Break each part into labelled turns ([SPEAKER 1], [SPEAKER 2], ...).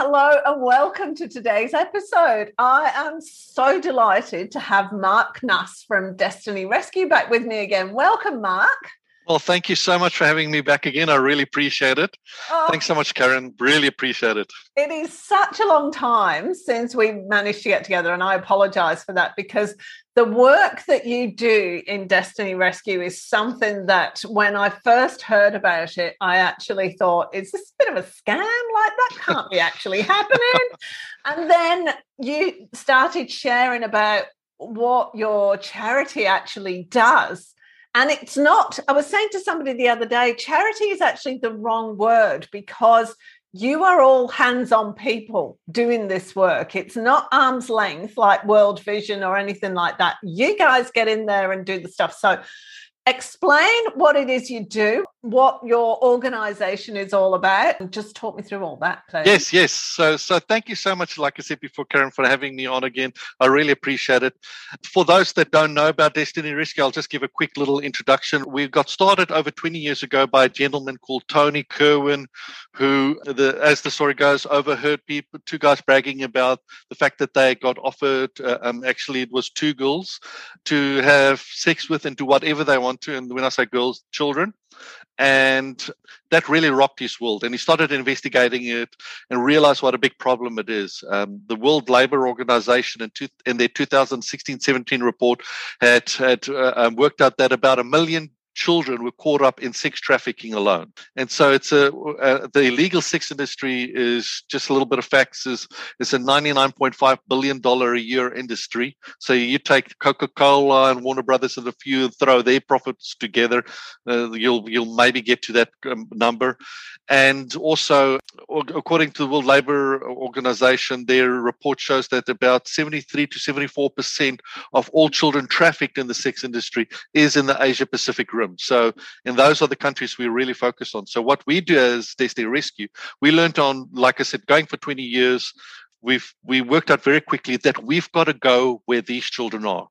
[SPEAKER 1] Hello and welcome to today's episode. I am so delighted to have Mark Nuss from Destiny Rescue back with me again. Welcome, Mark.
[SPEAKER 2] Well, thank you so much for having me back again. I really appreciate it. Oh, Thanks so much, Karen. Really appreciate it.
[SPEAKER 1] It is such a long time since we managed to get together, and I apologize for that because the work that you do in Destiny Rescue is something that when I first heard about it, I actually thought, is this a bit of a scam? Like that can't be actually happening. and then you started sharing about what your charity actually does and it's not, I was saying to somebody the other day, charity is actually the wrong word because you are all hands on people doing this work. It's not arm's length like World Vision or anything like that. You guys get in there and do the stuff. So, explain what it is you do, what your organization is all about, and just talk me through all that, please.
[SPEAKER 2] Yes, yes. So, so thank you so much, like I said before, Karen, for having me on again. I really appreciate it. For those that don't know about Destiny Rescue, I'll just give a quick little introduction. We got started over 20 years ago by a gentleman called Tony Kirwan, who, the, as the story goes, overheard people, two guys bragging about the fact that they got offered, uh, um, actually, it was two girls to have sex with and do whatever they want to. And when I say girls, children and that really rocked his world. And he started investigating it and realized what a big problem it is. Um, the World Labour Organization in, two, in their 2016-17 report had, had uh, um, worked out that about a million children were caught up in sex trafficking alone. And so it's a uh, the illegal sex industry is just a little bit of facts is it's a 99.5 billion dollar a year industry. So you take Coca-Cola and Warner Brothers and a few and throw their profits together, uh, you'll you'll maybe get to that um, number. And also, according to the World Labour Organization, their report shows that about 73 to 74 percent of all children trafficked in the sex industry is in the Asia Pacific Rim. So, and those are the countries we really focus on. So, what we do as Destiny Rescue, we learned on, like I said, going for 20 years, we've we worked out very quickly that we've got to go where these children are.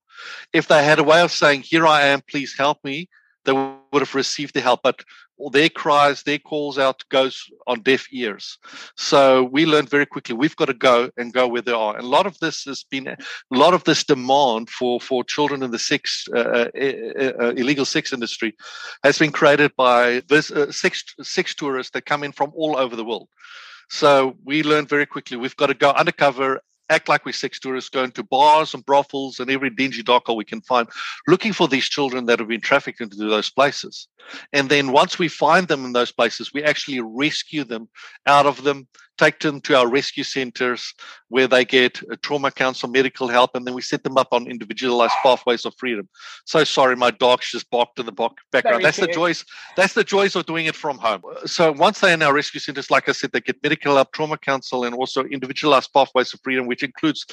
[SPEAKER 2] If they had a way of saying, "Here I am, please help me," they would have received the help. But their cries, their calls out goes on deaf ears. So we learned very quickly we've got to go and go where they are. And a lot of this has been a lot of this demand for for children in the sex uh, uh, uh, uh illegal sex industry has been created by this uh, sex sex tourists that come in from all over the world. So we learned very quickly we've got to go undercover act like we're sex tourists, going to bars and brothels and every dingy docker we can find, looking for these children that have been trafficked into those places. And then once we find them in those places, we actually rescue them out of them take them to our rescue centers where they get trauma counsel, medical help, and then we set them up on individualized pathways of freedom. So sorry, my dog's just barked in the background. Very that's cute. the joys. That's the joys of doing it from home. So once they're in our rescue centers, like I said, they get medical help, trauma counsel, and also individualized pathways of freedom, which includes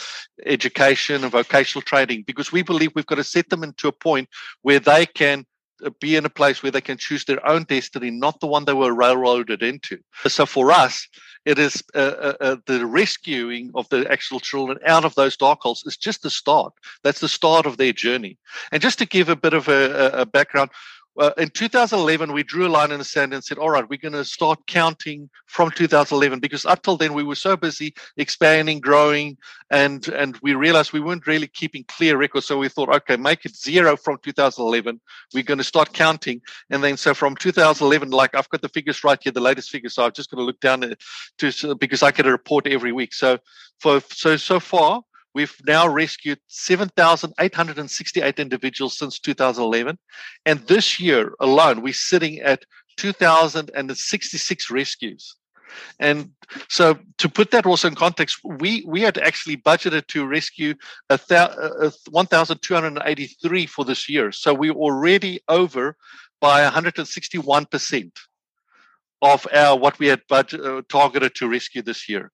[SPEAKER 2] education and vocational training, because we believe we've got to set them into a point where they can uh, be in a place where they can choose their own destiny, not the one they were railroaded into. So for us, it is uh, uh, uh, the rescuing of the actual children out of those dark holes is just the start. That's the start of their journey. And just to give a bit of a, a background, uh, in 2011, we drew a line in the sand and said, all right, we're going to start counting from 2011 because up till then we were so busy expanding, growing, and, and we realized we weren't really keeping clear records. So we thought, okay, make it zero from 2011. We're going to start counting. And then so from 2011, like I've got the figures right here, the latest figures. So I'm just going to look down to, because I get a report every week. So for, so, so far, We've now rescued 7,868 individuals since 2011. And this year alone, we're sitting at 2,066 rescues. And so, to put that also in context, we, we had actually budgeted to rescue a uh, 1,283 for this year. So, we're already over by 161% of our what we had budget, uh, targeted to rescue this year.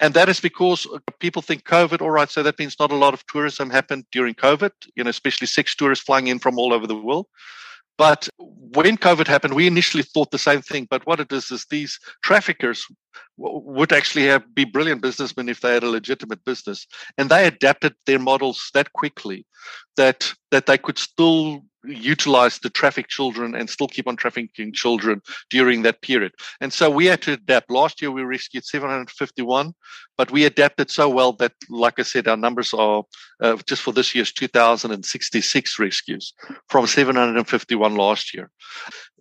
[SPEAKER 2] And that is because people think COVID, all right, so that means not a lot of tourism happened during COVID, you know, especially sex tourists flying in from all over the world. But when COVID happened, we initially thought the same thing. But what it is is these traffickers would actually have be brilliant businessmen if they had a legitimate business, and they adapted their models that quickly that that they could still utilize the traffic children and still keep on trafficking children during that period. And so we had to adapt. Last year we rescued 751, but we adapted so well that, like I said, our numbers are uh, just for this year's 2,066 rescues from 751 last year.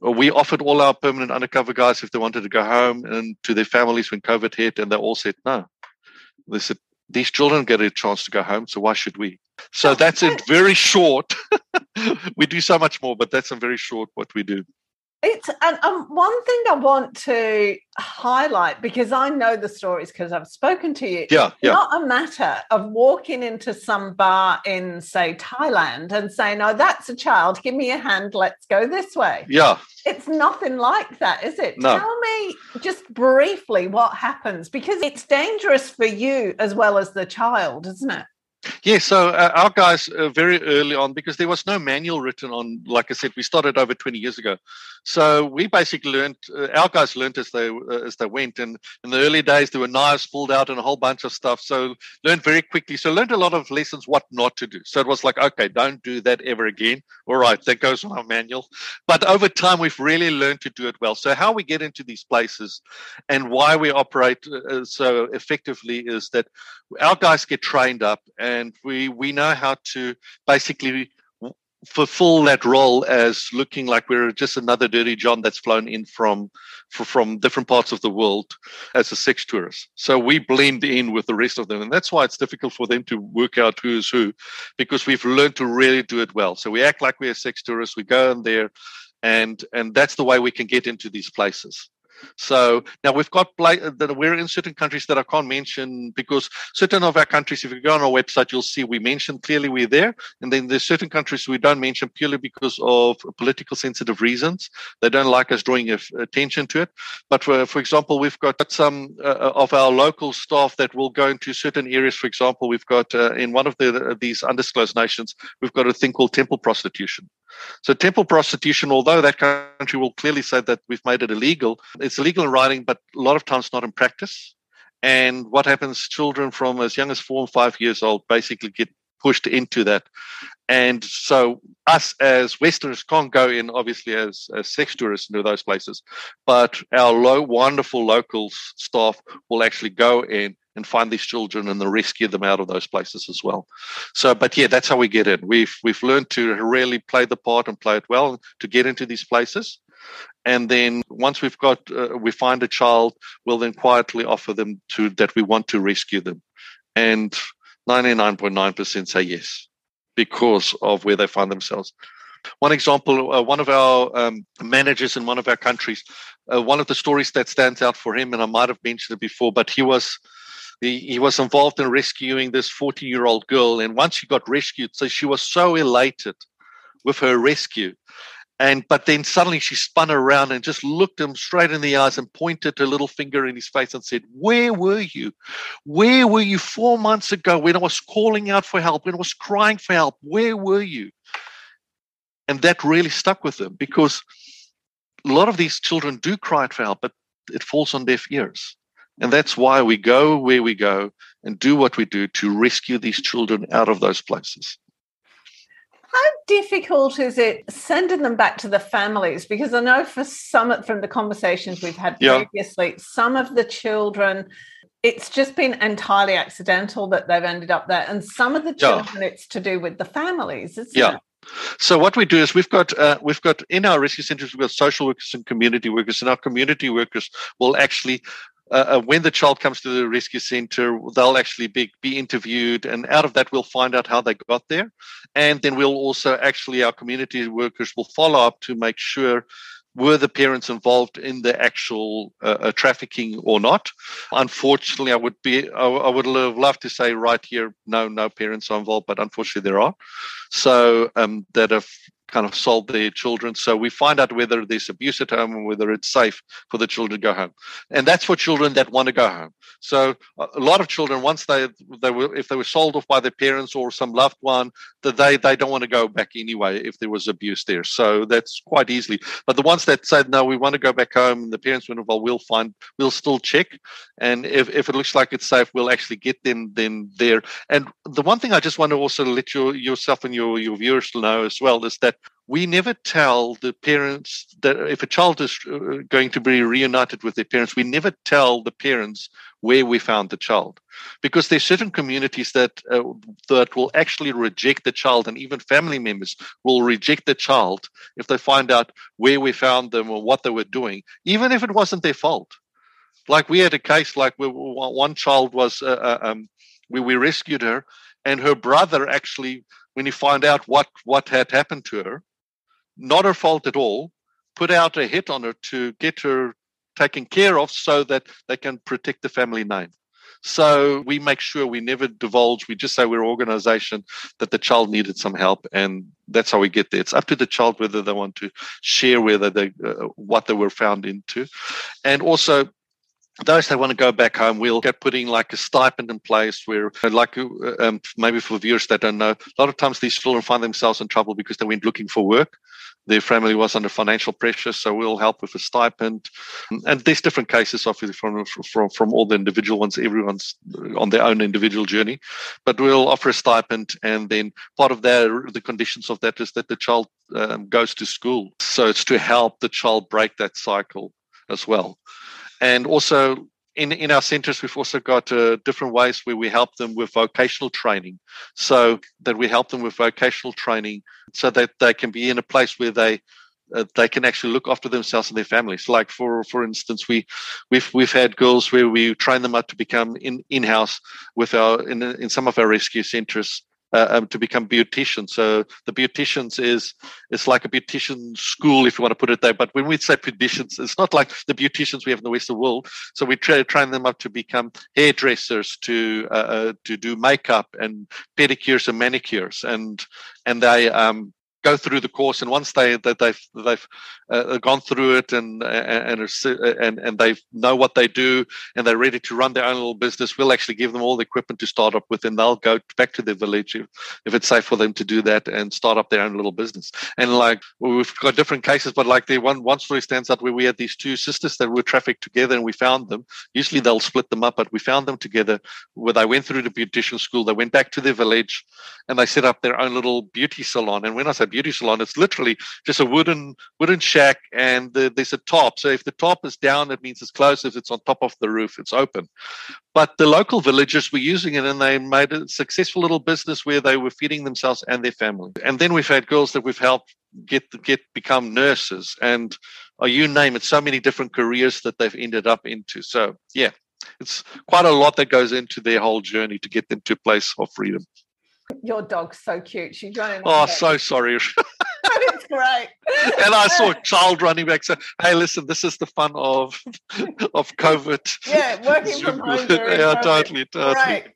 [SPEAKER 2] We offered all our permanent undercover guys if they wanted to go home and to their families when COVID hit, and they all said no. They said these children get a chance to go home, so why should we? So that's it very short. we do so much more, but that's a very short what we do.
[SPEAKER 1] It's and um, one thing I want to highlight because I know the stories because I've spoken to you.
[SPEAKER 2] Yeah, yeah.
[SPEAKER 1] Not a matter of walking into some bar in, say, Thailand and saying, "Oh, that's a child. Give me a hand. Let's go this way."
[SPEAKER 2] Yeah.
[SPEAKER 1] It's nothing like that, is it?
[SPEAKER 2] No.
[SPEAKER 1] Tell me just briefly what happens because it's dangerous for you as well as the child, isn't it?
[SPEAKER 2] Yeah, so uh, our guys uh, very early on, because there was no manual written on, like I said, we started over 20 years ago. So we basically learned, uh, our guys learned as they uh, as they went. And in the early days, there were knives pulled out and a whole bunch of stuff. So learned very quickly. So learned a lot of lessons what not to do. So it was like, okay, don't do that ever again. All right, that goes on our manual. But over time, we've really learned to do it well. So how we get into these places and why we operate uh, so effectively is that our guys get trained up. And and we we know how to basically fulfill that role as looking like we're just another dirty John that's flown in from from different parts of the world as a sex tourist. So we blend in with the rest of them, and that's why it's difficult for them to work out who is who, because we've learned to really do it well. So we act like we're sex tourists. We go in there, and and that's the way we can get into these places. So now we've got that we're in certain countries that I can't mention because certain of our countries, if you go on our website, you'll see we mention clearly we're there, and then there's certain countries we don't mention purely because of political sensitive reasons. They don't like us drawing attention to it. But for, for example, we've got some uh, of our local staff that will go into certain areas. For example, we've got uh, in one of the, these undisclosed nations, we've got a thing called temple prostitution. So temple prostitution, although that country will clearly say that we've made it illegal, it's illegal in writing, but a lot of times not in practice. And what happens, children from as young as four and five years old basically get pushed into that. And so us as Westerners can't go in, obviously, as, as sex tourists into those places, but our low, wonderful local staff will actually go in and find these children and then rescue them out of those places as well. So, but yeah, that's how we get in. We've we've learned to really play the part and play it well to get into these places. And then once we've got uh, we find a child, we'll then quietly offer them to that we want to rescue them, and ninety nine point nine percent say yes because of where they find themselves. One example, uh, one of our um, managers in one of our countries, uh, one of the stories that stands out for him, and I might have mentioned it before, but he was he, was involved in rescuing this 40 year old girl. And once she got rescued, so she was so elated with her rescue. And but then suddenly she spun around and just looked him straight in the eyes and pointed her little finger in his face and said, Where were you? Where were you four months ago when I was calling out for help, when I was crying for help? Where were you? And that really stuck with them because a lot of these children do cry for help, but it falls on deaf ears. And that's why we go where we go and do what we do to rescue these children out of those places.
[SPEAKER 1] How difficult is it sending them back to the families? Because I know for some, from the conversations we've had yeah. previously, some of the children, it's just been entirely accidental that they've ended up there. And some of the children, yeah. it's to do with the families, isn't
[SPEAKER 2] yeah.
[SPEAKER 1] it?
[SPEAKER 2] So what we do is we've got uh, we've got in our rescue centers we've got social workers and community workers, and our community workers will actually uh, uh, when the child comes to the rescue center, they'll actually be, be interviewed, and out of that, we'll find out how they got there. And then we'll also actually, our community workers will follow up to make sure were the parents involved in the actual uh, uh, trafficking or not? Unfortunately, I would be I, I, would have loved to say right here, no, no parents are involved, but unfortunately there are. So um, that have kind of sold their children. So we find out whether there's abuse at home um, and whether it's safe for the children to go home. And that's for children that want to go home. So uh, a lot of children, once they they were if they were sold off by their parents or some loved one, that they they don't want to go back anyway if there was abuse there. So that's quite easily. But the ones that said no, we want to go back home, and the parents went, well, we'll find, we'll still check, and if, if it looks like it's safe, we'll actually get them then there. And the one thing I just want to also let your yourself and your your viewers know as well is that we never tell the parents that if a child is uh, going to be reunited with their parents, we never tell the parents where we found the child, because there's certain communities that uh, that will actually reject the child, and even family members will reject the child if they find out where we found them or what they were doing, even if it wasn't their fault. Like we had a case like where one child was, uh, uh um, we, we rescued her, and her brother actually, when he found out what what had happened to her, not her fault at all, put out a hit on her to get her taken care of so that they can protect the family name. So we make sure we never divulge. We just say we're an organization that the child needed some help, and that's how we get there. It's up to the child whether they want to share whether they uh, what they were found into, and also those that want to go back home, we'll get putting like a stipend in place where, like, uh, um, maybe for viewers that don't know, a lot of times these children find themselves in trouble because they went looking for work their family was under financial pressure, so we'll help with a stipend. And there's different cases, obviously, from from from all the individual ones. Everyone's on their own individual journey, but we'll offer a stipend, and then part of that, the conditions of that is that the child um, goes to school. So it's to help the child break that cycle as well, and also in, in our centers, we've also got uh, different ways where we help them with vocational training. So that we help them with vocational training so that they can be in a place where they uh, they can actually look after themselves and their families. Like for for instance, we we've we've had girls where we train them up to become in in house with our in in some of our rescue centers uh, um, to become beauticians. So the beauticians is it's like a beautician school, if you want to put it there. But when we say beauticians, it's not like the beauticians we have in the Western world. So we try to train them up to become hairdressers, to uh, uh, to do makeup and pedicures and manicures, and and they um, go through the course, and once they that they've they've uh, uh, gone through it and uh, and uh, and and they know what they do, and they're ready to run their own little business, we'll actually give them all the equipment to start up with, and they'll go back to their village if, if it's safe for them to do that and start up their own little business. And like we've got different cases, but like the one one story stands out where we had these two sisters that were trafficked together, and we found them. Usually mm. they'll split them up, but we found them together. Where they went through the beautician school, they went back to their village, and they set up their own little beauty salon. And when I say beauty salon. It's literally just a wooden wooden shack, and the, there's a top. So if the top is down, it means it's closed. If it's on top of the roof, it's open. But the local villagers were using it, and they made a successful little business where they were feeding themselves and their family. And then we've had girls that we've helped get get become nurses, and oh, you name it, so many different careers that they've ended up into. So yeah, it's quite a lot that goes into their whole journey to get them to a place of freedom.
[SPEAKER 1] Your dog's so cute. She's running.
[SPEAKER 2] Oh, so sorry.
[SPEAKER 1] it's great.
[SPEAKER 2] and I saw a child running back. So, hey, listen, this is the fun of of COVID.
[SPEAKER 1] Yeah, working from home.
[SPEAKER 2] yeah, totally, totally.
[SPEAKER 1] Right.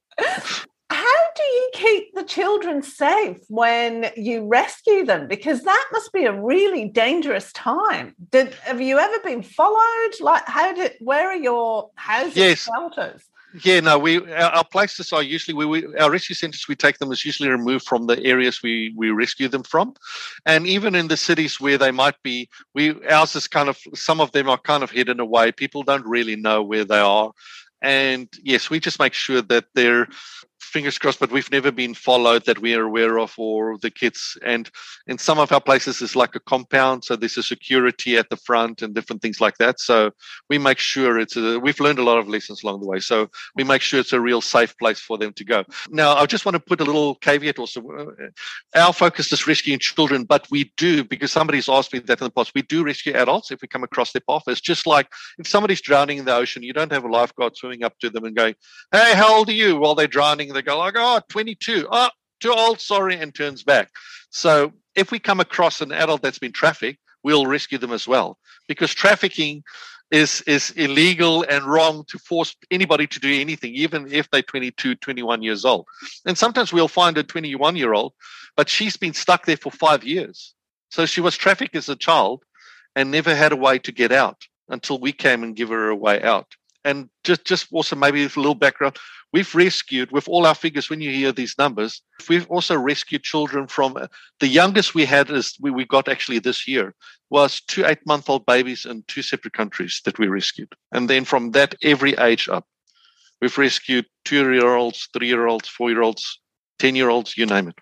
[SPEAKER 1] How do you keep the children safe when you rescue them? Because that must be a really dangerous time. Did have you ever been followed? Like, how did? Where are your houses, yes. shelters?
[SPEAKER 2] Yeah, no, we our, places are usually we, we, our rescue centers we take them is usually removed from the areas we we rescue them from, and even in the cities where they might be, we ours is kind of some of them are kind of hidden away. People don't really know where they are, and yes, we just make sure that they're fingers crossed, but we've never been followed that we are aware of, or the kids. And in some of our places, it's like a compound, so there's a security at the front and different things like that. So we make sure it's a. We've learned a lot of lessons along the way, so we make sure it's a real safe place for them to go. Now, I just want to put a little caveat also. Uh, our focus is rescuing children, but we do because somebody's asked me that in the past. We do rescue adults if we come across their path. It's just like if somebody's drowning in the ocean, you don't have a lifeguard swimming up to them and going, "Hey, how old are you?" While they're drowning, they go like, oh, 22. Oh, too old, sorry, and turns back. So if we come across an adult that's been trafficked, we'll rescue them as well. Because trafficking is is illegal and wrong to force anybody to do anything, even if they're 22, 21 years old. And sometimes we'll find a 21 year old, but she's been stuck there for five years. So she was trafficked as a child and never had a way to get out until we came and give her a way out. And just, just also maybe a little background, we've rescued with all our figures. When you hear these numbers, we've also rescued children from uh, the youngest we had is we, we got actually this year was two eight month old babies in two separate countries that we rescued, and then from that every age up, we've rescued two year olds, three year olds, four year olds, ten year olds, you name it.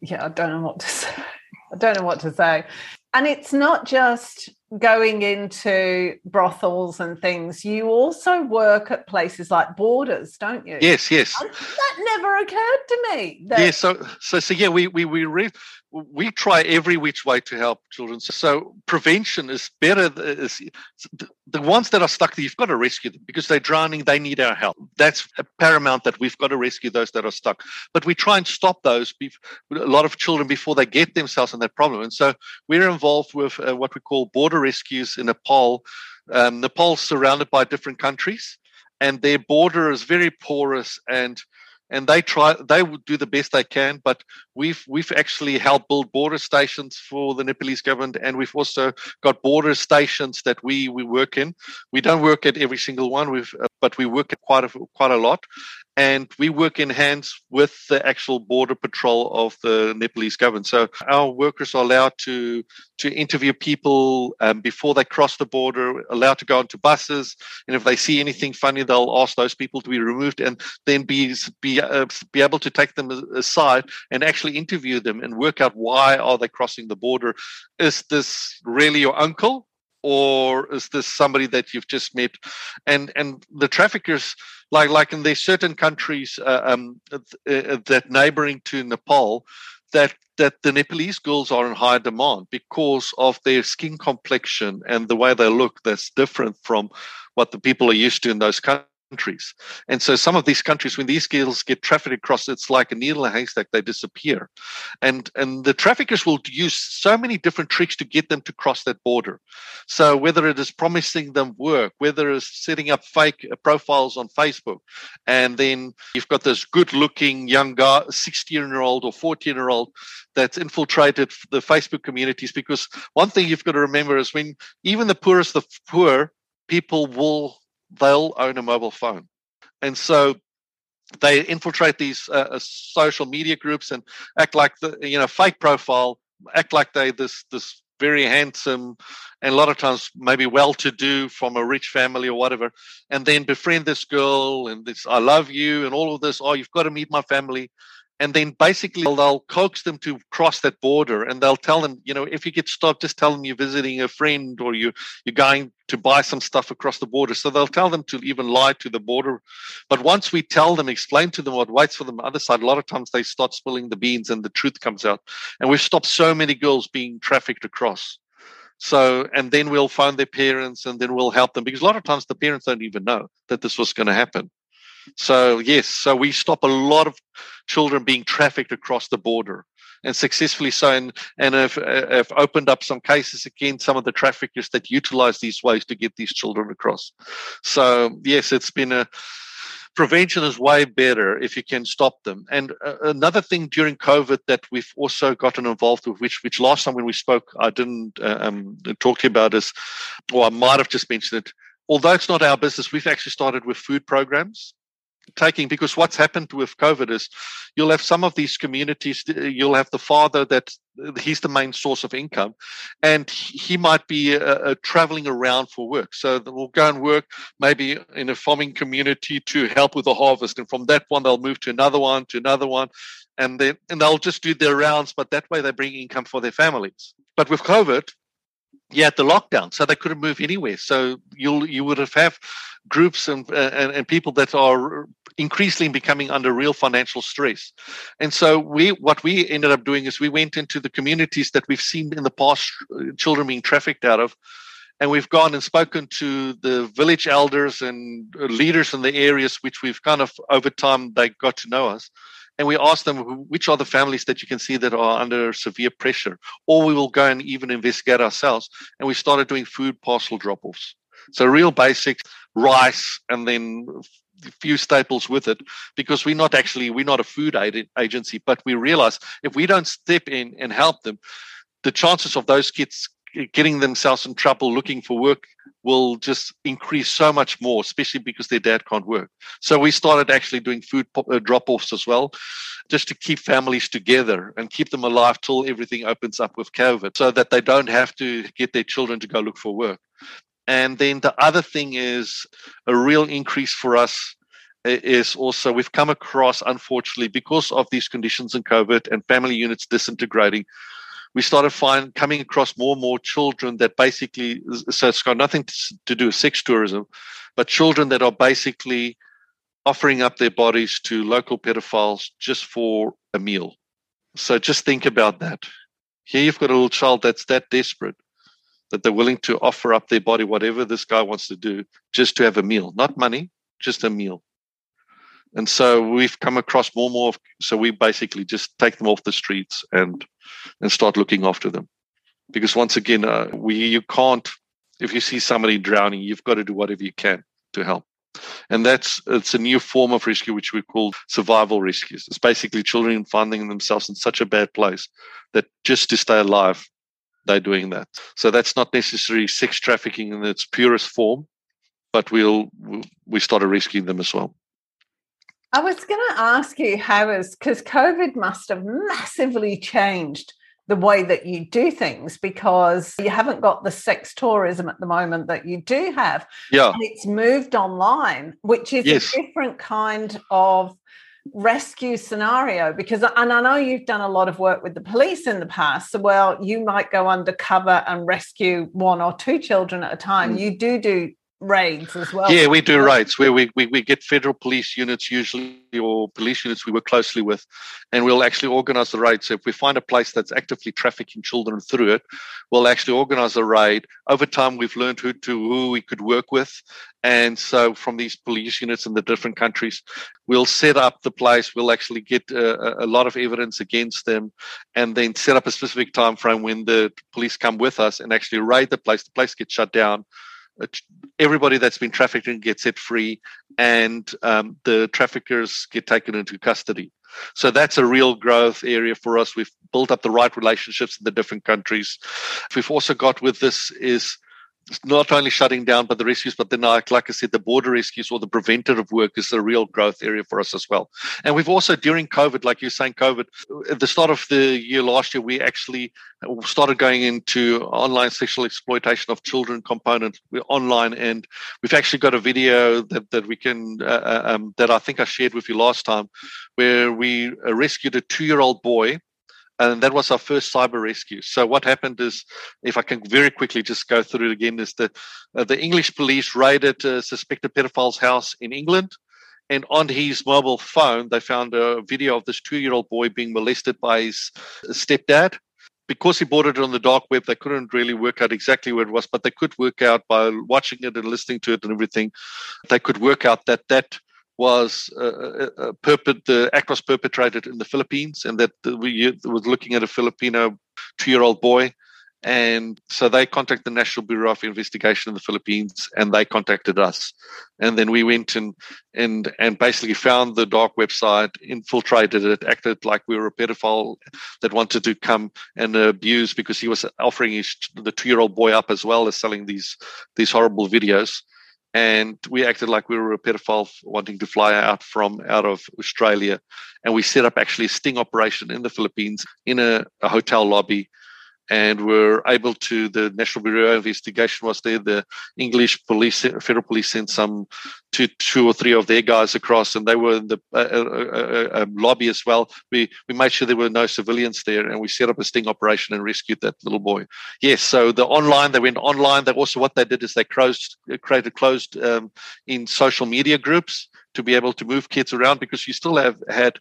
[SPEAKER 1] Yeah, I don't know what to say. I don't know what to say. And it's not just going into brothels and things, you also work at places like Borders, don't you?
[SPEAKER 2] Yes, yes.
[SPEAKER 1] That never occurred to me. That-
[SPEAKER 2] yeah, so so so yeah, we we we re- we try every which way to help children. So prevention is better. Is, the ones that are stuck, you've got to rescue them because they're drowning. They need our help. That's paramount. That we've got to rescue those that are stuck. But we try and stop those. A lot of children before they get themselves in that problem. And so we're involved with uh, what we call border rescues in Nepal. Um, Nepal's surrounded by different countries, and their border is very porous and and they try they would do the best they can but we've we've actually helped build border stations for the nepalese government and we've also got border stations that we we work in. We don't work at every single one. We've but we work quite a quite a lot and we work in hands with the actual border patrol of the Nepalese government. So our workers are allowed to to interview people um, before they cross the border, allowed to go onto buses, and if they see anything funny, they'll ask those people to be removed, and then be be uh, be able to take them aside and actually interview them and work out why are they crossing the border. Is this really your uncle? Or is this somebody that you've just met? And and the traffickers like like in these certain countries uh, um, uh, uh, that neighboring to nepal that that the nepalese girls are in high demand because of their skin complexion and the way they look that's different from what the people are used to in those countries countries. And so some of these countries, when these girls get trafficked across, it's like a needle in a haystack, they disappear. And and the traffickers will use so many different tricks to get them to cross that border. So whether it is promising them work, whether it's setting up fake uh, profiles on Facebook, and then you've got this good looking young guy, 16 year old or 14 year old that's infiltrated the Facebook communities because one thing you've got to remember is when even the poorest of poor people will they'll own a mobile phone. And so they infiltrate these uh, uh, social media groups and act like the you know fake profile, act like they this this very handsome and a lot of times maybe well to do from a rich family or whatever, and then befriend this girl and this I love you and all of this. Oh, you've got to meet my family and then basically they'll coax them to cross that border and they'll tell them you know if you get stopped just tell them you're visiting a friend or you you're going to buy some stuff across the border. So they'll tell them to even lie to the border. But once we tell them explain to them what waits for them on the other side a lot of times they start spilling the beans and the truth comes out. And we've stopped so many girls being trafficked across. So, and then we'll find their parents and then we'll help them because a lot of times the parents don't even know that this was going to happen. So, yes, so we stop a lot of children being trafficked across the border and successfully so and and have, have opened up some cases against some of the traffickers that utilize these ways to get these children across. So yes it's been a prevention is way better if you can stop them. And uh, another thing during covid that we've also gotten involved with which which last time when we spoke i didn't uh, um, talk to you about is or i might have just mentioned it. Although it's not our business we've actually started with food programs taking because what's happened with covid is you'll have some of these communities you'll have the father that he's the main source of income and he might be uh, uh, traveling around for work. So they'll go and work maybe in a farming community to help with the harvest and from that one they'll move to another one to another one and then and they'll just do their rounds but that way they bring income for their families. But with covid yeah, the lockdown, so they couldn't move anywhere. So you'll you would have have groups and, and and people that are increasingly becoming under real financial stress. And so we what we ended up doing is we went into the communities that we've seen in the past uh, children being trafficked out of, and we've gone and spoken to the village elders and leaders in the areas which we've kind of over time they got to know us and we ask them which are the families that you can see that are under severe pressure, or we will go and even investigate ourselves. And we started doing food parcel drop offs. So, real basics rice and then a few staples with it because we're not actually we're not a food aid agency but we realize if we don't step in and help them the chances of those kids getting themselves in trouble looking for work will just increase so much more, especially because their dad can't work. So we started actually doing food uh, drop offs as well, just to keep families together and keep them alive till everything opens up with COVID so that they don't have to get their children to go look for work. And then the other thing is a real increase for us is also we've come across, unfortunately, because of these conditions in COVID and family units disintegrating, we started find coming across more and more children that basically so it's got nothing to do with sex tourism but children that are basically offering up their bodies to local pedophiles just for a meal. So just think about that. Here you've got a little child that's that desperate that they're willing to offer up their body whatever this guy wants to do just to have a meal. Not money just a meal and so we've come across more and more. Of, so we basically just take them off the streets and and start looking after them, because once again, uh, we you can't. If you see somebody drowning, you've got to do whatever you can to help. And that's it's a new form of rescue which we call survival rescues. It's basically children finding themselves in such a bad place that just to stay alive, they're doing that. So that's not necessarily sex trafficking in its purest form, but we'll we started rescuing them as well.
[SPEAKER 1] I was going to ask you how is because COVID must have massively changed the way that you do things because you haven't got the sex tourism at the moment that you do have.
[SPEAKER 2] Yeah.
[SPEAKER 1] And it's moved online, which is yes. a different kind of rescue scenario because and I know you've done a lot of work with the police in the past so well you might go undercover and rescue one or two children at a time mm. you do do raids as well.
[SPEAKER 2] Yeah, we do raids where we, we, we get federal police units usually or police units we work closely with, and we'll actually organize the raid. So if we find a place that's actively trafficking children through it, we'll actually organize a raid. Over time, we've learned who to who we could work with, and so from these police units in the different countries, we'll set up the place. We'll actually get a, a lot of evidence against them, and then set up a specific time frame when the police come with us and actually raid the place. The place gets shut down everybody that's been trafficking gets set free and um, the traffickers get taken into custody. So that's a real growth area for us. We've built up the right relationships in the different countries. We've also got with this is not only shutting down but the rescues but then like, like i said the border rescues or the preventative work is a real growth area for us as well. And we've also during covid like you're saying covid at the start of the year last year we actually started going into online sexual exploitation of children component. Online and we've actually got a video that, that we can uh, uh um, that i think i shared with you last time where we rescued a two-year-old boy and that was our first cyber rescue. So what happened is, if I can very quickly just go through it again, is that uh, the English police raided a suspected pedophile's house in England, and on his mobile phone they found a video of this two-year-old boy being molested by his stepdad. Because he bought it on the dark web, they couldn't really work out exactly where it was, but they could work out by watching it and listening to it and everything. They could work out that that was uh, uh, uh the act was perpetrated in the Philippines, and that we was looking at a Filipino two-year-old boy, and so they contacted the National Bureau of Investigation in the Philippines, and they contacted us, and then we went and and and basically found the dark website, infiltrated it, acted like we were a pedophile that wanted to come and abuse because he was offering his the two-year-old boy up as well as selling these these horrible videos and we acted like we were a pedophile wanting to fly out from out of Australia. And we set up actually a sting operation in the Philippines in a, a hotel lobby and were able to. The National Bureau of Investigation was there. The English police, federal police, sent some two, two or three of their guys across, and they were in the uh, uh, uh, lobby as well. We we made sure there were no civilians there, and we set up a sting operation and rescued that little boy. Yes, so the online they went online. They also what they did is they closed created closed um, in social media groups to be able to move kids around because you still have had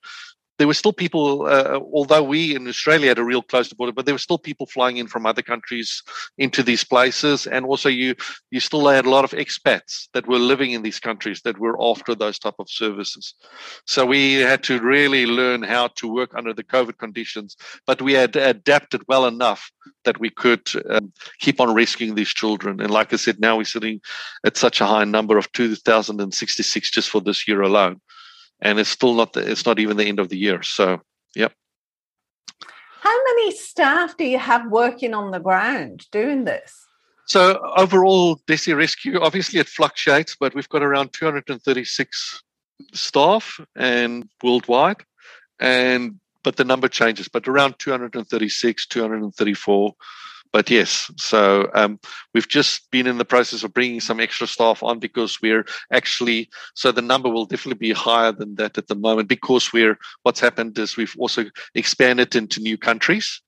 [SPEAKER 2] there were still people, uh, although we in Australia had a real close border, but there were still people flying in from other countries into these places. And also you, you still had a lot of expats that were living in these countries that were after those type of services. So we had to really learn how to work under the COVID conditions, but we had adapted well enough that we could um, keep on rescuing these children. And like I said, now we're sitting at such a high number of 2,066 just for this year alone. And it's still not, the, it's not even the end of the year. So, yep.
[SPEAKER 1] How many staff do you have working on the ground doing this?
[SPEAKER 2] So overall, Destiny Rescue, obviously it fluctuates, but we've got around 236 staff and worldwide. And but the number changes, but around 236, 234. But yes, so um, we've just been in the process of bringing some extra staff on because we're actually, so the number will definitely be higher than that at the moment because we're, what's happened is we've also expanded into new countries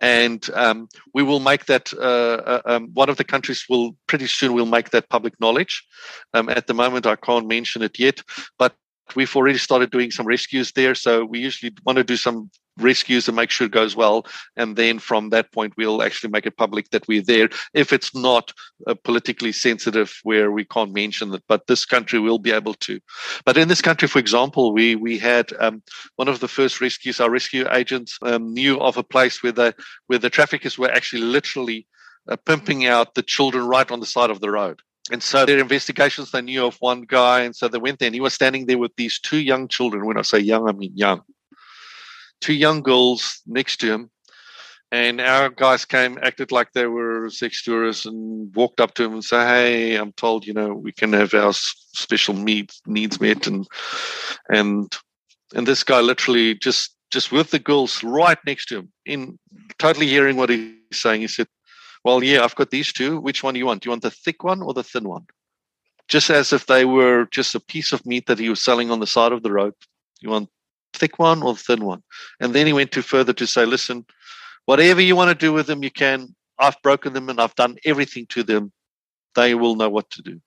[SPEAKER 2] and um, we will make that uh, uh, um, one of the countries will pretty soon will make that public knowledge um, at the moment i can't mention it yet but we've already started doing some rescues there. So we usually want to do some rescues and make sure it goes well. And then from that point, we'll actually make it public that we're there. If it's not uh, politically sensitive where we can't mention it, but this country will be able to. But in this country, for example, we, we had um, one of the first rescues, our rescue agents um, knew of a place where the, where the traffickers were actually literally uh, pimping out the children right on the side of the road. And so their investigations, they knew of one guy. And so they went there and he was standing there with these two young children. When I say young, I mean young. Two young girls next to him. And our guys came, acted like they were sex tourists and walked up to him and said, Hey, I'm told, you know, we can have our special needs, needs met. And, and, and this guy literally just, just with the girls right next to him in totally hearing what he's saying. He said, well, yeah, I've got these two. Which one do you want? Do you want the thick one or the thin one? Just as if they were just a piece of meat that he was selling on the side of the road. You want thick one or the thin one? And then he went to further to say, listen, whatever you want to do with them, you can. I've broken them and I've done everything to them. They will know what to do.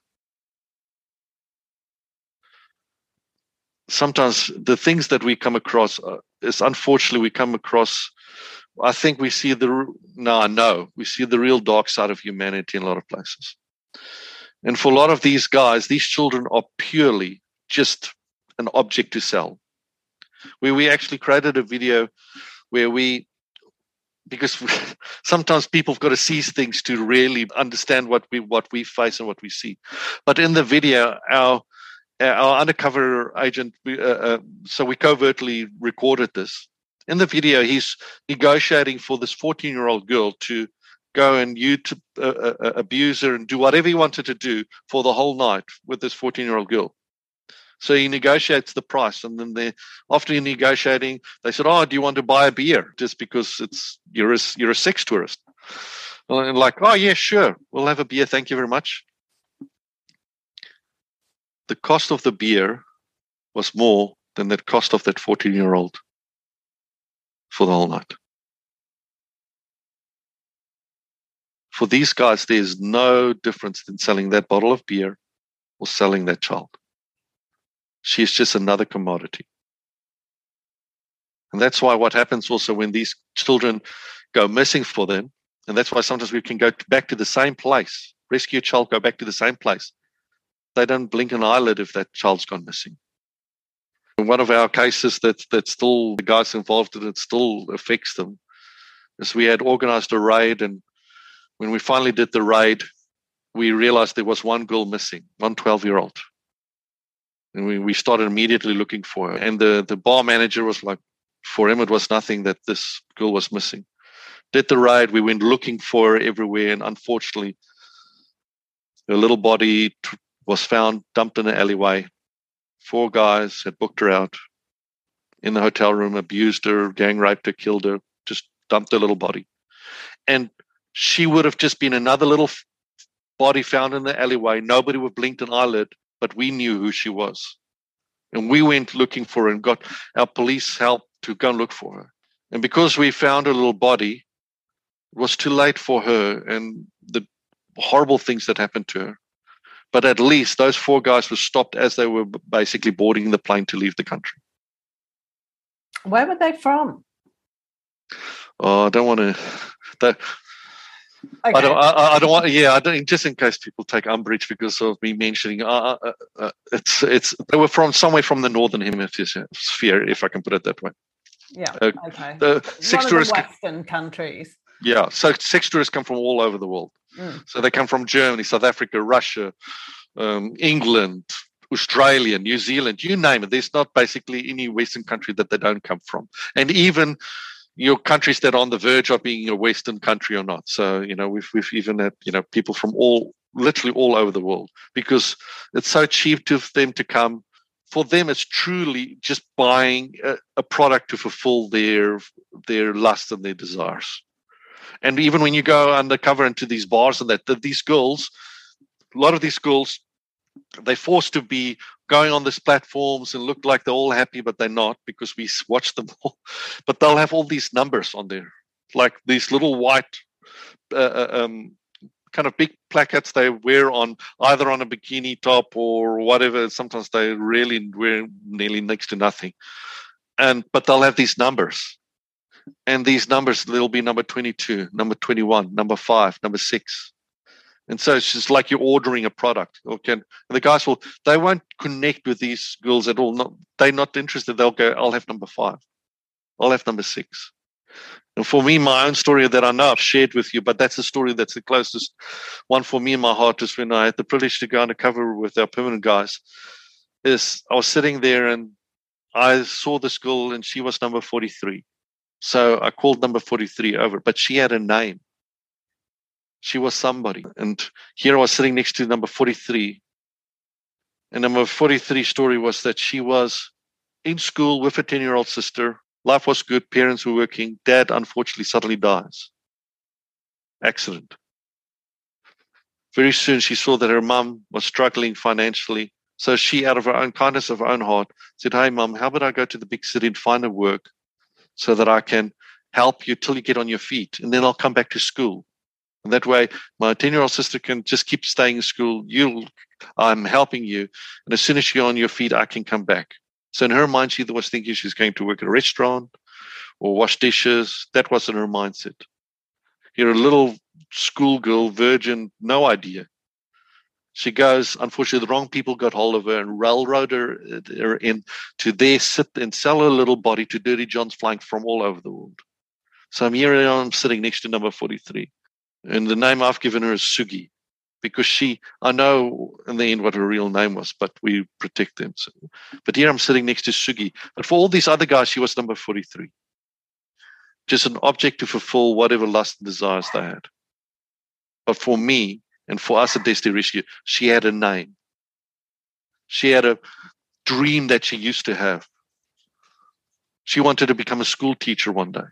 [SPEAKER 2] Sometimes the things that we come across uh, is unfortunately we come across I think we see the no, no, we see the real dark side of humanity in a lot of places. And for a lot of these guys, these children are purely just an object to sell. Where we actually created a video where we, because sometimes people have got to see things to really understand what we what we face and what we see. But in the video, our our undercover agent, uh, uh, so we covertly recorded this in the video, he's negotiating for this 14 year old girl to go and you to uh, uh, uh, abuse her and do whatever he wanted to do for the whole night with this 14 year old girl. So he negotiates the price, and then they, after negotiating, they said, "Oh, do you want to buy a beer just because it's you're a, you're a sex tourist?" And like, "Oh yeah, sure, we'll have a beer. Thank you very much." The cost of the beer was more than the cost of that 14 year old for the whole night. For these guys, there's no difference in selling that bottle of beer or selling that child. She's just another commodity. And that's why what happens also when these children go missing for them, and that's why sometimes we can go back to the same place, rescue a child, go back to the same place. They don't blink an eyelid if that child's gone missing. One of our cases that that still the guys involved in it still affects them is we had organized a raid, and when we finally did the raid, we realized there was one girl missing, one 12 year old. And we, we started immediately looking for her. And the, the bar manager was like, for him, it was nothing that this girl was missing. Did the ride. we went looking for her everywhere, and unfortunately, her little body was found dumped in an alleyway four guys had booked her out in the hotel room, abused her, gang raped her, killed her, just dumped her little body. And she would have just been another little body found in the alleyway. Nobody would have blinked an eyelid, but we knew who she was. And we went looking for her and got our police help to go and look for her. And because we found her little body, it was too late for her and the horrible things that happened to her. But at least those four guys were stopped as they were basically boarding the plane to leave the country.
[SPEAKER 1] Where were they from?
[SPEAKER 2] Oh, I don't want to. Okay. I don't. I, I, don't want. Yeah, I don't. Just in case people take umbrage because of me mentioning, uh, uh, uh, uh it's it's they were from somewhere from the northern hemisphere, sphere, if I can put it that way.
[SPEAKER 1] Yeah. Uh, okay. The
[SPEAKER 2] sex
[SPEAKER 1] tourists. Western countries.
[SPEAKER 2] Yeah. So sex tourists come from all over the world. Mm. So they come from Germany, South Africa, Russia, um, England, Australia, New Zealand, you name it. There's not basically any Western country that they don't come from, and even your countries that are on the verge of being a Western country or not. So, you know, we've, we've even had, you know, people from all, literally all over the world because it's so cheap to them to come. For them, it's truly just buying a, a product to fulfill their, their lust and their desires. And even when you go undercover into these bars and that, these girls, a lot of these girls, they're forced to be going on these platforms and look like they're all happy, but they're not because we watch them all. But they'll have all these numbers on there, like these little white, uh, uh, um, kind of big placards they wear on either on a bikini top or whatever. Sometimes they really wear nearly next to nothing, and but they'll have these numbers, and these numbers they'll be number twenty-two, number twenty-one, number five, number six and so it's just like you're ordering a product. Okay. And the guys will, they won't connect with these girls at all. Not, they're not interested. They'll go, I'll have number five. I'll have number six. And for me, my own story that I know I've shared with you, but that's the story that's the closest one for me in my heart is when I had the privilege to go undercover with our permanent guys. Is I was sitting there and I saw this girl and she was number 43. So I called number 43 over, but she had a name she was somebody. And here I was sitting next to number 43. And number 43 story was that she was in school with a 10 year old sister. Life was good. Parents were working. Dad, unfortunately, suddenly dies. Accident. Very soon, she saw that her mum was struggling financially. So she, out of her own kindness of her own heart, said, Hey, mum, how about I go to the big city and find a work so that I can help you till you get on your feet and then I'll come back to school. And that way, my 10 year old sister can just keep staying in school. You, I'm helping you. And as soon as you're on your feet, I can come back. So in her mind, she was thinking she's going to work at a restaurant or wash dishes. That wasn't her mindset. You're a little schoolgirl, virgin, no idea. She goes, unfortunately, the wrong people got hold of her and railroaded her, uh, her in to there sit and sell her little body to dirty Johns flying from all over the world. So I'm here, and I'm sitting next to number 43. And the name I've given her is Sugi because she, I know in the end what her real name was, but we protect them. So, but here I'm sitting next to Sugi. But for all these other guys, she was number 43. Just an object to fulfill whatever lust and desires they had. But for me and for us at Destiny Rescue, she had a name. She had a dream that she used to have. She wanted to become a school teacher one day.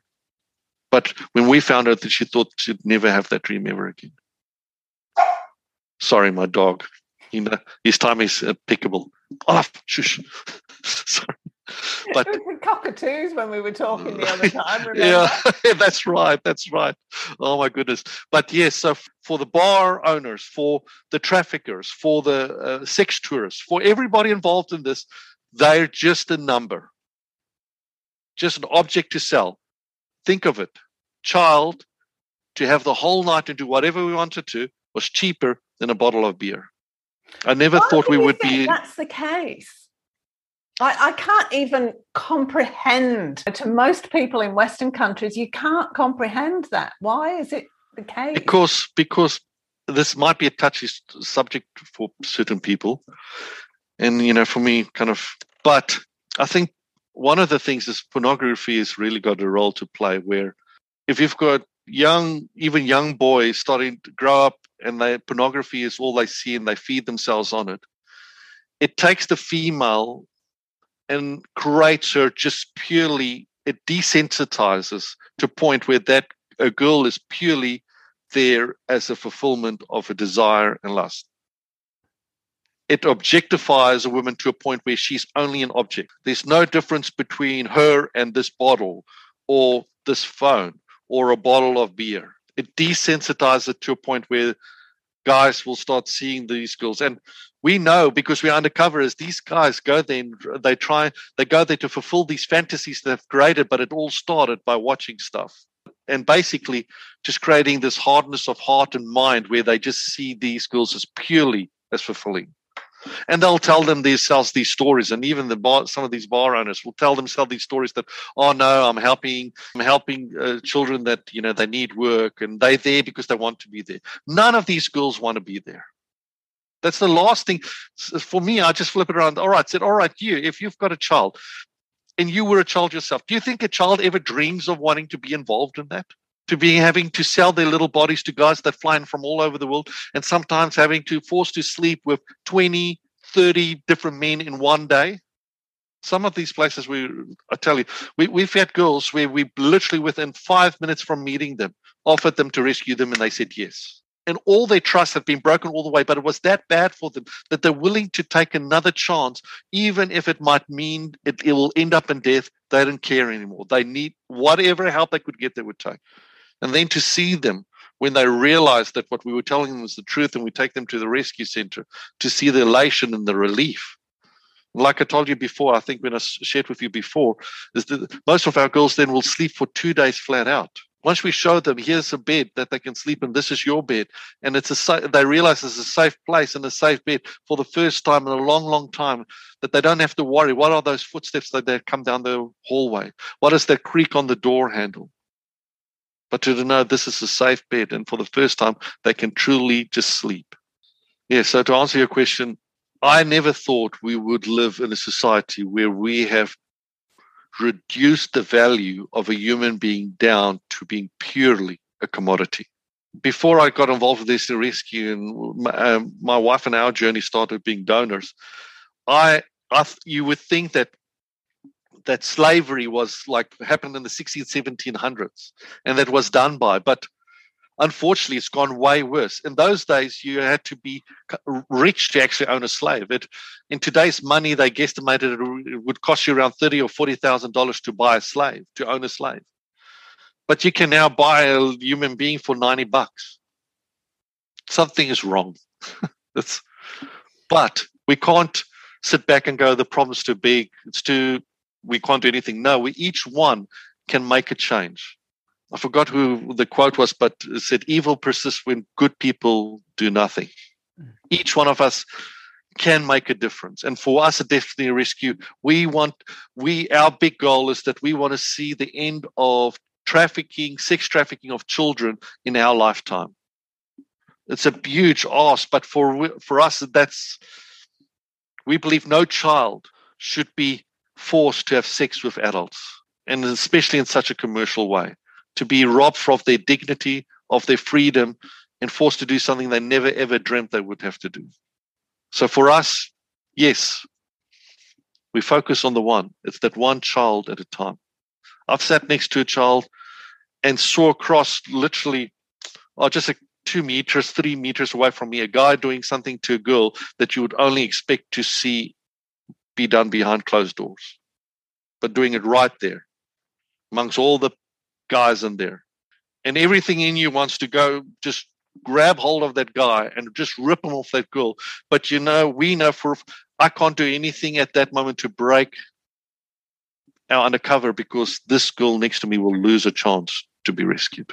[SPEAKER 2] But when we found out that she thought she'd never have that dream ever again. Sorry, my dog. You know, his time is impeccable. Oh, shush. Sorry.
[SPEAKER 1] But it was cockatoos when we were talking the other time. Remember?
[SPEAKER 2] Yeah, that's right. That's right. Oh my goodness. But yes, so for the bar owners, for the traffickers, for the uh, sex tourists, for everybody involved in this, they're just a number, just an object to sell think of it child to have the whole night and do whatever we wanted to was cheaper than a bottle of beer. I never
[SPEAKER 1] Why
[SPEAKER 2] thought we would be.
[SPEAKER 1] That's the case. I, I, can't even comprehend. To most people in Western countries, you can't comprehend that. Why is it the case?
[SPEAKER 2] Because because this might be a touchy subject for certain people, and you know, for me, kind of. But I think one of the things is pornography has really got a role to play where if you've got young even young boys starting to grow up and they pornography is all they see and they feed themselves on it it takes the female and creates her just purely it desensitizes to a point where that a girl is purely there as a fulfillment of a desire and lust it objectifies a woman to a point where she's only an object. There's no difference between her and this bottle or this phone or a bottle of beer. It desensitizes it to a point where guys will start seeing these girls. And we know because we're undercover as these guys go there and they try they go there to fulfill these fantasies they've created, but it all started by watching stuff. And basically just creating this hardness of heart and mind where they just see these girls as purely as fulfilling and they'll tell them themselves these stories and even the bar, some of these bar owners will tell themselves these stories that oh no i'm helping i'm helping uh, children that you know they need work and they're there because they want to be there. None of these girls want to be there. That's the last thing. For me i just flip it around. All right said all right you if you've got a child and you were a child yourself do you think a child ever dreams of wanting to be involved in that to being having to sell their little bodies to guys that fly in from all over the world and sometimes having to force to sleep with 20 30 different men in one day. Some of these places we i tell you we, we've had girls where we literally within five minutes from meeting them offered them to rescue them and they said yes. And all their trust had been broken all the way but it was that bad for them that they're willing to take another chance even if it might mean it, it will end up in death. They don't care anymore. They need whatever help they could get they would take and then to see them when they realize that what we were telling them was the truth and we take them to the rescue center to see the elation and the relief. Like I told you before, I think when I shared with you before, is that most of our girls then will sleep for two days flat out. Once we show them, here's a bed that they can sleep in, this is your bed, and it's a they realize it's a safe place and a safe bed for the first time in a long, long time. That they don't have to worry. What are those footsteps that they come down the hallway? What is that creak on the door handle? But to know this is a safe bed and for the first time they can truly just sleep. Yeah, so to answer your question, I never thought we would live in a society where we have reduced the value of a human being down to being purely a commodity. Before I got involved with this rescue and my, um, my wife and our journey started being donors, I, I you would think that that slavery was like happened in the 16th 1700s and that was done by but unfortunately it's gone way worse. In those days you had to be rich to actually own a slave. It in today's money they guesstimated it would cost you around 30 or 40 thousand dollars to buy a slave to own a slave. But you can now buy a human being for 90 bucks. Something is wrong. But we can't sit back and go the problem's too big it's too we can't do anything. No, we each one can make a change. I forgot who the quote was, but it said, Evil persists when good people do nothing. Mm. Each one of us can make a difference. And for us at Destiny Rescue, we want, we, our big goal is that we want to see the end of trafficking, sex trafficking of children in our lifetime. It's a huge ask, but for, for us, that's, we believe no child should be forced to have sex with adults, and especially in such a commercial way, to be robbed of their dignity, of their freedom, and forced to do something they never ever dreamt they would have to do. So for us, yes, we focus on the one. It's that one child at a time. I've sat next to a child and saw across literally, oh, just a two meters, three meters away from me, a guy doing something to a girl that you would only expect to see be done behind closed doors, but doing it right there amongst all the guys in there. And everything in you wants to go just grab hold of that guy and just rip him off that girl. But you know, we know for I can't do anything at that moment to break our undercover because this girl next to me will lose a chance to be rescued.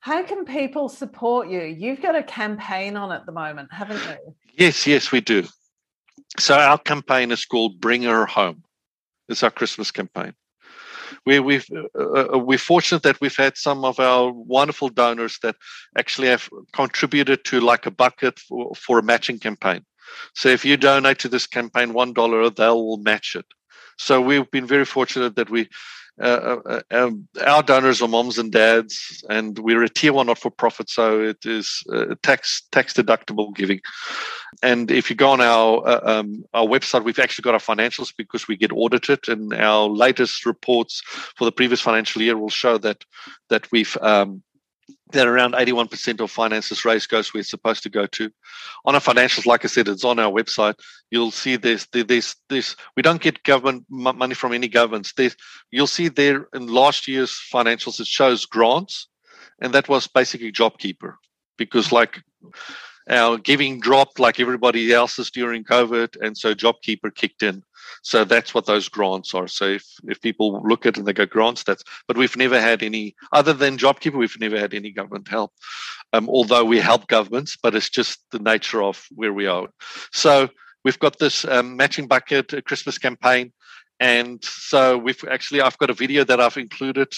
[SPEAKER 1] How can people support you? You've got a campaign on at the moment, haven't you?
[SPEAKER 2] Yes, yes, we do. So our campaign is called Bring Her Home. It's our Christmas campaign. We, we've, uh, uh, we're fortunate that we've had some of our wonderful donors that actually have contributed to like a bucket for, for a matching campaign. So if you donate to this campaign one dollar, they'll match it. So we've been very fortunate that we uh, uh, um, our donors are moms and dads, and we're a tier one not for profit, so it is uh, tax tax deductible giving. And if you go on our uh, um, our website, we've actually got our financials because we get audited, and our latest reports for the previous financial year will show that that we've um, that around 81% of finances raised goes where it's supposed to go to. On our financials, like I said, it's on our website. You'll see there's, there's, there's, we don't get government money from any governments. There's, you'll see there in last year's financials, it shows grants, and that was basically JobKeeper because like our giving dropped like everybody else's during COVID, and so JobKeeper kicked in. So that's what those grants are. So if, if people look at it and they go grants, that's but we've never had any other than JobKeeper, we've never had any government help. Um, although we help governments, but it's just the nature of where we are. So we've got this um, matching bucket Christmas campaign. And so we've actually I've got a video that I've included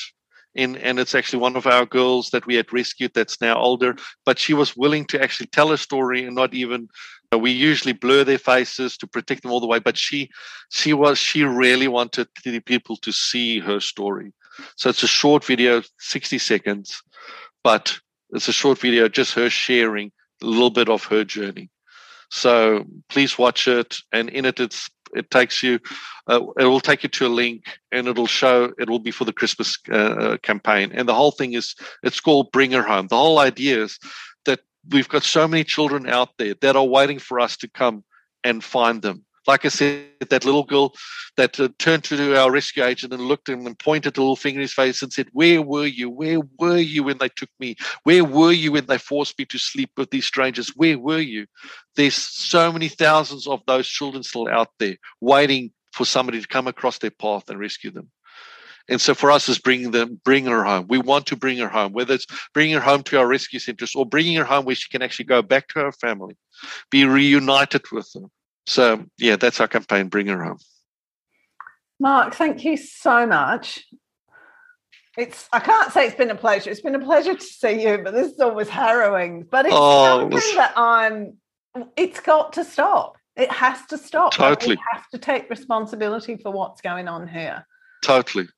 [SPEAKER 2] in, and it's actually one of our girls that we had rescued that's now older, but she was willing to actually tell a story and not even we usually blur their faces to protect them all the way, but she she was she really wanted people to see her story. So it's a short video, 60 seconds, but it's a short video, just her sharing a little bit of her journey. So please watch it, and in it, it's it takes you uh, it will take you to a link and it'll show it will be for the christmas uh, uh, campaign and the whole thing is it's called bring her home the whole idea is we've got so many children out there that are waiting for us to come and find them like I said, that little girl that uh, turned to our rescue agent and looked at him and pointed a little finger in his face and said, Where were you? Where were you when they took me? Where were you when they forced me to sleep with these strangers? Where were you? There's so many thousands of those children still out there waiting for somebody to come across their path and rescue them. And so for us is bringing them, bring her home. We want to bring her home, whether it's bringing her home to our rescue centers or bringing her home where she can actually go back to her family, be reunited with them. So yeah, that's our campaign, bring her home.
[SPEAKER 1] Mark, thank you so much. It's I can't say it's been a pleasure. It's been a pleasure to see you, but this is always harrowing. But it's oh, something that I'm it's got to stop. It has to stop.
[SPEAKER 2] Totally.
[SPEAKER 1] We have to take responsibility for what's going on here.
[SPEAKER 2] Totally.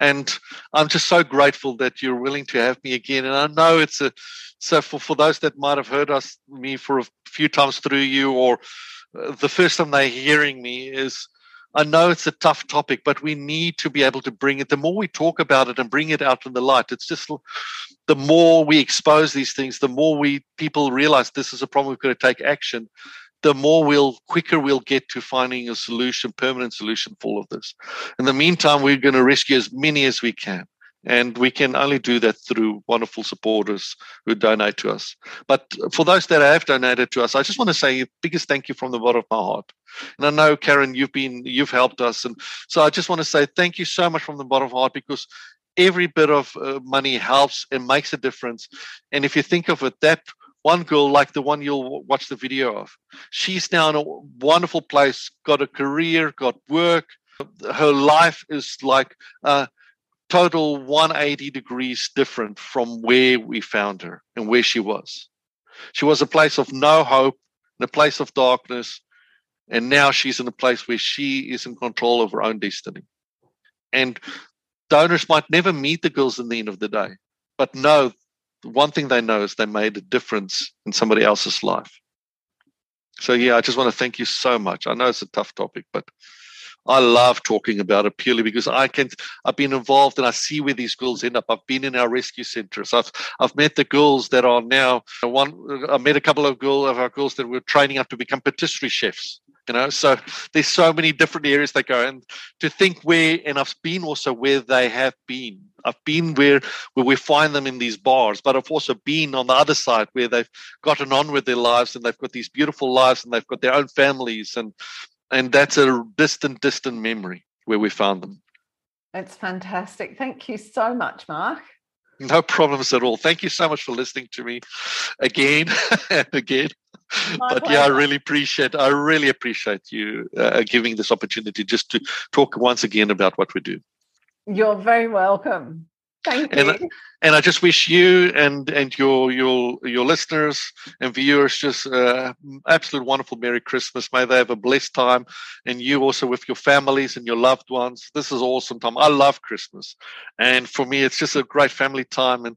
[SPEAKER 2] And I'm just so grateful that you're willing to have me again. And I know it's a so for, for those that might have heard us me for a few times through you or uh, the first time they're hearing me is I know it's a tough topic, but we need to be able to bring it. The more we talk about it and bring it out in the light, it's just the more we expose these things, the more we people realize this is a problem. We've got to take action. The more we'll quicker we'll get to finding a solution, permanent solution for all of this. In the meantime, we're going to rescue as many as we can. And we can only do that through wonderful supporters who donate to us. But for those that have donated to us, I just want to say biggest thank you from the bottom of my heart. And I know, Karen, you've been you've helped us, and so I just want to say thank you so much from the bottom of my heart because every bit of uh, money helps and makes a difference. And if you think of it, that one girl like the one you'll watch the video of, she's now in a wonderful place, got a career, got work. Her life is like. a total 180 degrees different from where we found her and where she was. She was a place of no hope, in a place of darkness, and now she's in a place where she is in control of her own destiny. And donors might never meet the girls in the end of the day, but know one thing they know is they made a difference in somebody else's life. So, yeah, I just want to thank you so much. I know it's a tough topic, but I love talking about it purely because I can. I've been involved and I see where these girls end up. I've been in our rescue centres. I've I've met the girls that are now one. I met a couple of girls of our girls that were training up to become patisserie chefs. You know, so there's so many different areas they go, and to think where, and I've been also where they have been. I've been where where we find them in these bars, but I've also been on the other side where they've gotten on with their lives and they've got these beautiful lives and they've got their own families and and that's a distant, distant memory where we found them.
[SPEAKER 1] It's fantastic. Thank you so much, Mark.
[SPEAKER 2] No problems at all. Thank you so much for listening to me again and again. My but pleasure. yeah, I really appreciate. I really appreciate you uh, giving this opportunity just to talk once again about what we do.
[SPEAKER 1] You're very welcome. Thank
[SPEAKER 2] you. And, and I just wish you and and your your your listeners and viewers just uh, absolute wonderful Merry Christmas. May they have a blessed time, and you also with your families and your loved ones. This is awesome time. I love Christmas, and for me, it's just a great family time, and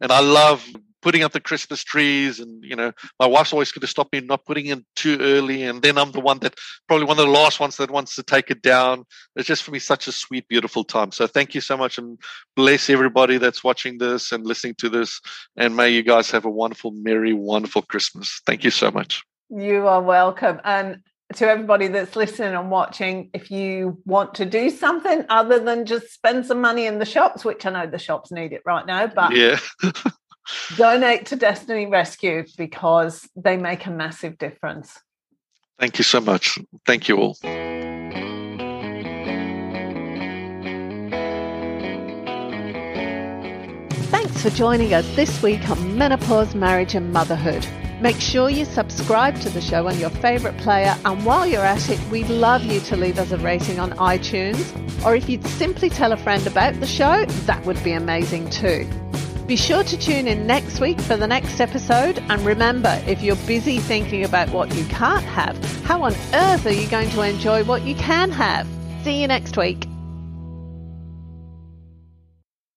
[SPEAKER 2] and I love putting up the Christmas trees, and you know, my wife's always going to stop me not putting in too early, and then I'm the one that probably one of the last ones that wants to take it down. It's just for me such a sweet, beautiful time. So thank you so much, and bless everybody that's watching this and listening to this, and may you guys have a wonderful, merry, wonderful Christmas. Thank you so much.
[SPEAKER 1] You are welcome, and to everybody that's listening and watching, if you want to do something other than just spend some money in the shops, which I know the shops need it right now, but
[SPEAKER 2] yeah.
[SPEAKER 1] Donate to Destiny Rescue because they make a massive difference.
[SPEAKER 2] Thank you so much. Thank you all.
[SPEAKER 1] Thanks for joining us this week on Menopause, Marriage and Motherhood. Make sure you subscribe to the show on your favourite player, and while you're at it, we'd love you to leave us a rating on iTunes. Or if you'd simply tell a friend about the show, that would be amazing too. Be sure to tune in next week for the next episode. And remember, if you're busy thinking about what you can't have, how on earth are you going to enjoy what you can have? See you next week.